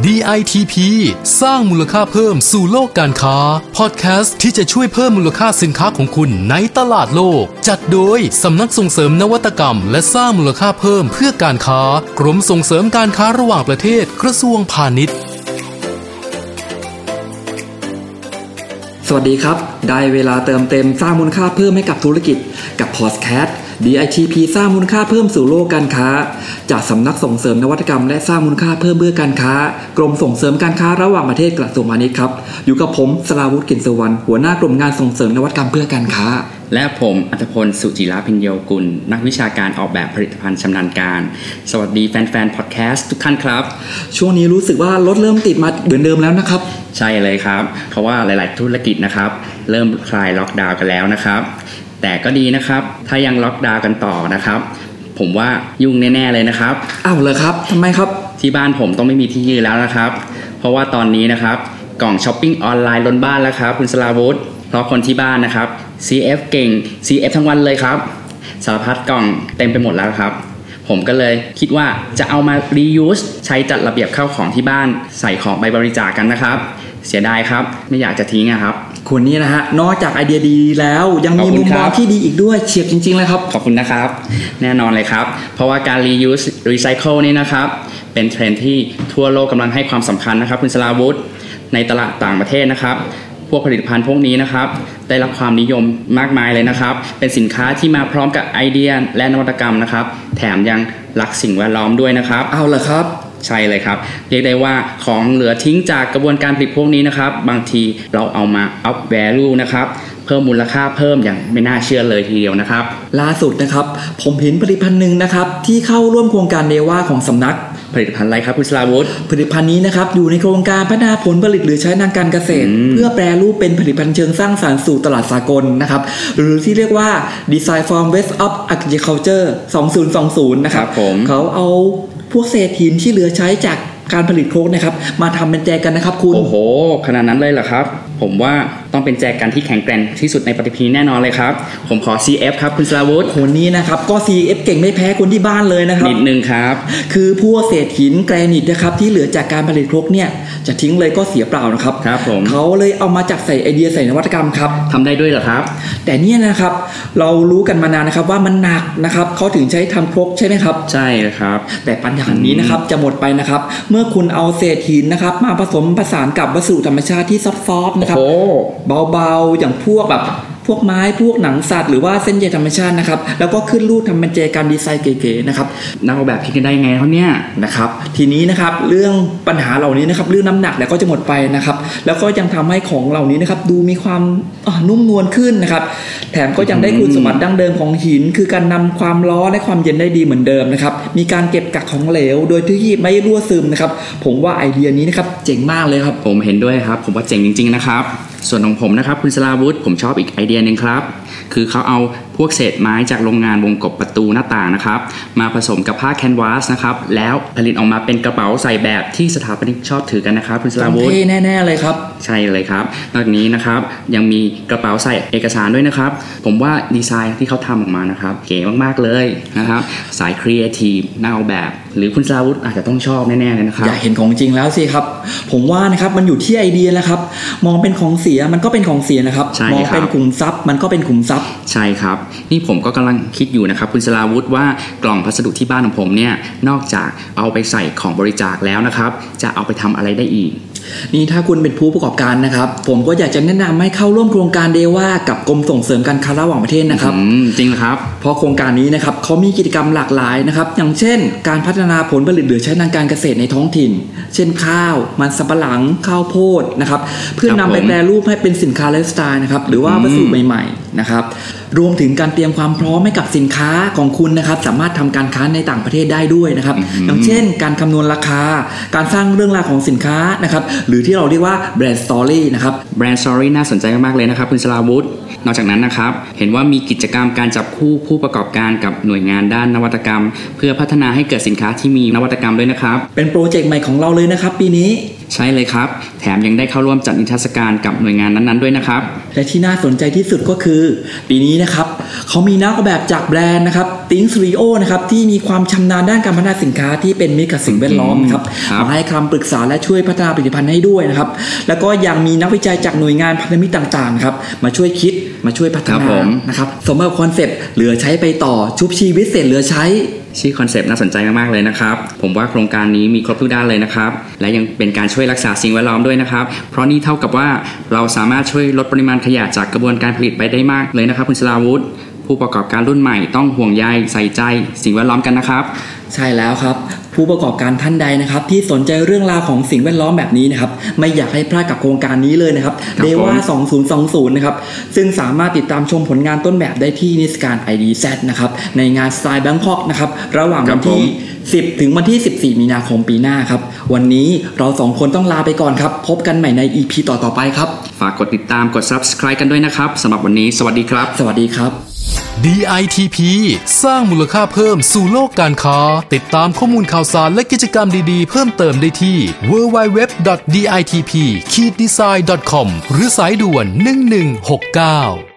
DITP สร้างมูลค่าเพิ่มสู่โลกการค้า พอดแคสต์ที่จะช่วยเพิ่มมูลค่าสินค้าของคุณในตลาดโลก จัดโดยสำนักส่งเสริมนวัตกรรม และสร้างมูลค่าเพิ่มเพื่อการค้า กรมส่งเสริมการค้าระหว่างประเทศกระทรวงพาณิชย์ สวัสดีครับ ได้เวลาเติมเต็มสร้างมูลค่าเพิ่มให้กับธุรกิจกับพอดแคสต์ DITP สร้างมูลค่าเพิ่มสู่โลกการค้า จากสำนักส่งเสริมนวัตกรรม และสร้างมูลค่าเพิ่มเพื่อการค้า กรมส่งเสริมการค้าระหว่างประเทศกระทรวงพาณิชย์ครับ อยู่กับผมสราวุฒิกินสุวรรณหัวหน้ากลุ่มงานส่งเสริมนวัตกรรมเพื่อการค้า และผมอัตพลสุจิราพิญโยกุล นักวิชาการออกแบบผลิตภัณฑ์ชำนาญการ สวัสดีแฟนๆพอดแคสต์ทุกท่านครับ ช่วงนี้รู้สึกว่ารถเริ่มติดมาเหมือนเดิมแล้วนะครับใช่เลยครับ เพราะว่าหลาย ๆ ธุรกิจนะครับ เริ่มคลายล็อกดาวน์กันแล้วนะครับ แต่ก็ดีนะครับ ถ้ายังล็อกดาวน์กันต่อนะครับ ผมว่ายุ่งแน่ๆเลยนะครับ อ้าวเหรอครับทำไมครับ ที่บ้านผมต้องไม่มีที่ยืนแล้วนะครับ เพราะว่าตอนนี้นะครับ กล่องช้อปปิ้งออนไลน์ล้นบ้านแล้วครับคุณสลาวุธเพราะคนที่บ้านนะครับ CF เก่ง CF ทั้งวันเลยครับ สารพัดกล่องเต็มไปหมดแล้วครับ ผมก็เลยคิดว่าจะเอามา reuse ใช้จัดระเบียบเข้าของที่บ้านใส่ของไปบริจาคกันนะครับ เสียดายครับ ไม่อยากจะทิ้งอะครับ คุณนี่นะฮะนอกจากไอเดียดีแล้วยังมีขอบคุมุณมคมรัองบที่ดีอีกด้วยเฉียบจริงๆเลยครับ ขอบคุณนะครับ แน่นอนเลยครับ เพราะว่าการ reuse recycle นี่นะครับ เป็นเทรนด์ที่ทั่วโลกกำลังให้ความสำคัญนะครับ คุณสลาวุธในตลาดต่างประเทศนะครับ พวกผลิตภัณฑ์พวกนี้นะครับ ได้รับความนิยมมากมายเลยนะครับ เป็นสินค้าที่มาพร้อมกับไอเดียและนวัตกรรมนะครับ แถมยังรักสิ่งแวดล้อมด้วยนะครับ เอาเหรอครับ ใช่เลยครับ เรียกได้ว่าของเหลือทิ้งจากกระบวนการผลิตพวกนี้นะครับ บางทีเราเอามา up value นะครับเพิ่มมูลค่าเพิ่มอย่างไม่น่าเชื่อเลยทีเดียวนะครับ ล่าสุดนะครับ ผมเห็นผลิตภัณฑ์หนึ่งนะครับ ที่เข้าร่วมโครงการเดว่าของสำนักผลิตภัณฑ์อะไรครับคุณสลาวุธผลิตภัณฑ์นี้นะครับอยู่ในโครงการพัฒนาผลผลิตหรือใช้ทางการเกษตรอืมเพื่อแปรรูปเป็นผลิตภัณฑ์เชิงสร้างสรรค์สู่ตลาดสากลนะครับหรือที่เรียกว่า Design from Waste of Agriculture 2020 นะครับครับผมเขาเอา พวกเศษหินที่เหลือใช้จากการผลิตโค้กนะครับ มาทำเป็นแจกันนะครับคุณ โอ้โห ขนาดนั้นเลยเหรอครับ ผมว่า ต้องเป็นแจกันที่แข็งแกร่งที่สุดในปฏิพีแน่นอนเลยครับ ผมขอ CF ครับคุณสลาวุธคนนี้นะครับก็ CF เก่งไม่แพ้คนที่บ้านเลยนะครับนิดนึงครับ คือพวกเศษหินแกรนิตนะครับที่เหลือจากการผลิตครกเนี่ยจะทิ้งเลยก็เสียเปล่านะครับครับผมเขาเลยเอามาจัดใส่ไอเดียใส่นวัตกรรมครับทำได้ด้วยเหรอครับ แต่เนี่ยนะครับเรารู้กันมานานนะครับว่ามันหนักนะครับเขาถึงใช้ทำครกใช่ไหมครับ ใช่ครับ แต่ปัญหานี้นะครับจะหมดไปนะครับ เมื่อคุณเอาเศษหินนะครับมาผสมผสานกับวัสดุธรรมชาติที่ซอฟต์ๆนะครับโอ้เบาๆ อย่างพวกแบบพวกไม้พวกหนังสัตว์หรือว่าเส้นใยธรรมชาตินะครับ แล้วก็ขึ้นรูปทำเป็นแจกันดีไซน์เก๋ๆนะครับนักออกแบบคิดกันได้ไงเขาเนี่ยนะครับ ทีนี้นะครับเรื่องปัญหาเหล่านี้นะครับเรื่องน้ำหนักเนี่ยก็จะหมดไปนะครับ แล้วก็ยังทำให้ของเหล่านี้นะครับดูมีความนุ่มนวลขึ้นนะครับ แถมก็ยังได้คุณสมบัติดั้งเดิมของหิน คือการนำความร้อนและความเย็นได้ดีเหมือนเดิมนะครับ มีการเก็บกักของเหลว โดยที่ไม่รั่วซึมนะครับ ผมว่าไอเดียนี้นะครับเจ๋งมากเลยครับ ผมเห็นด้วยครับ ผมว่าเจ๋งจริง ๆนะครับ ส่วนของผมนะครับคุณสลาวุธผมชอบอีกไอเดียหนึ่งครับ คือเขาเอาพวกเศษไม้จากโรงงานวงกบประตูหน้าต่างนะครับ มาผสมกับผ้าแคนวาสนะครับ แล้วผลิตออกมาเป็นกระเป๋าใส่แบบที่สถาปนิกชอบถือกันนะครับคุณสลาวุธเท่แน่ๆเลยครับ ใช่เลยครับ นอกจากนี้นะครับยังมีกระเป๋าใส่เอกสารด้วยนะครับ ผมว่าดีไซน์ที่เขาทำออกมานะครับเก๋มากๆเลยนะครับ สายครีเอทีฟนักออกแบบ หรือคุณสลาวุธอาจจะต้องชอบแน่ๆเลยนะครับอยากเห็นของจริงแล้วสิครับ ผมว่านะครับมันอยู่ที่ไอเดียแล้วครับมองเป็นของเสียมันก็เป็นของเสียนะครับใช่มองครับเป็นขุมทรัพย์มันก็เป็นขุมทรัพย์ใช่ครับนี่ผมก็กำลังคิดอยู่นะครับคุณสลาวุธว่ากล่องพัสดุที่บ้านของผมเนี่ยนอกจากเอาไปใส่ของบริจาคแล้วนะครับ จะเอาไปทำอะไรได้อีกนี่ถ้าคุณเป็นผู้ประกอบการนะครับ ผมก็อยากจะแนะนำให้เข้าร่วมโครงการเดว่ากับกรมส่งเสริมการค้าระหว่างประเทศนะครับอืมจริงเหรอครับ เพราะโครงการนี้นะครับเขามีกิจกรรมหลากหลายนะครับ อย่างเช่น การพัฒนาผลผลิตเหลือใช้ทางการเกษตรในท้องถิ่น เช่นข้าว มันสำปะหลังข้าวโพดนะครับ เพื่อครับนำไปผมแปรรูปให้เป็นสินค้าไลฟ์สไตล์นะครับหรือว่าวัสดุใหม่ ๆ นะครับ รวมถึงการเตรียมความพร้อมให้กับสินค้าของคุณนะครับ สามารถทำการค้าในต่างประเทศได้ด้วยนะครับ อย่างเช่น การคำนวณราคา การสร้างเรื่องราวของสินค้านะครับหรือที่เราเรียกว่า brand story นะครับ brand story น่าสนใจมากๆเลยนะครับคุณสลาวุธนอกจากนั้นนะครับเห็นว่ามีกิจกรรมการจับคู่ผู้ประกอบการกับหน่วยงานด้านนวัตกรรม เพื่อพัฒนาให้เกิดสินค้าที่มีนวัตกรรมด้วยนะครับ เป็นโปรเจกต์ใหม่ของเราเลยนะครับ ปีนี้ ใช่เลยครับ แถมยังได้เข้าร่วมจัดนิทรรศการกับหน่วยงานนั้นๆด้วยนะครับ และที่น่าสนใจที่สุดก็คือ ปีนี้นะครับเขามีนักออกแบบจากแบรนด์นะครับติงสรีโอนะครับที่มีความชำนาญด้านการพัฒนาสินค้าที่เป็นมิตรกับสิ่งแวดล้อมนะครับครับมาให้คำปรึกษาและช่วยพัฒนาผลิตภัณฑ์ให้ด้วยนะครับ แล้วก็ยังมีนักวิจัยจากหน่วยงานพันธมิตรต่างๆนะครับมาช่วยคิดมาช่วยพัฒครับนาผมนะครับสมกับคอนเซ็ปต์เหลือใช้ไปต่อชุบชีวิตเสร็จเหลือใช้ ชื่อคอนเซปต์น่าสนใจมากๆเลยนะครับ ผมว่าโครงการนี้มีครบทุกด้านเลยนะครับ และยังเป็นการช่วยรักษาสิ่งแวดล้อมด้วยนะครับ เพราะนี่เท่ากับว่าเราสามารถช่วยลดปริมาณขยะจากกระบวนการผลิตไปได้มากเลยนะครับคุณสลาวุธ ผู้ประกอบการรุ่นใหม่ต้องห่วงใยใส่ใจ สิ่งแวดล้อมกันนะครับ ใช่แล้วครับ ผู้ประกอบการท่านใดนะครับ ที่สนใจเรื่องราวของสิ่งแวดล้อมแบบนี้นะครับ ไม่อยากให้พลาดกับโครงการนี้เลยนะครับครับเดว่าผม2020 นะครับ ซึ่งสามารถติดตามชมผลงานต้นแบบได้ที่นิทรรศการ IDZ นะครับ ในงานสไตล์แบงคอกนะครับ ระหว่างวันที่ 10 ถึงวันที่ 14 มีนาคมปีหน้าครับ วันนี้เราสองคนต้องลาไปก่อนครับ พบกันใหม่ใน EP ต่อๆไปครับ ฝากกดติดตามกด subscribe กันด้วยนะครับสำหรับวันนี้ สวัสดีครับ สวัสดีครับ DITP สร้างมูลค่าเพิ่มสู่โลกการค้า ติดตามข้อมูลข่าวสารและกิจกรรมดีๆ เพิ่มเติมได้ที่ www.ditp-design.com หรือสายด่วน 1169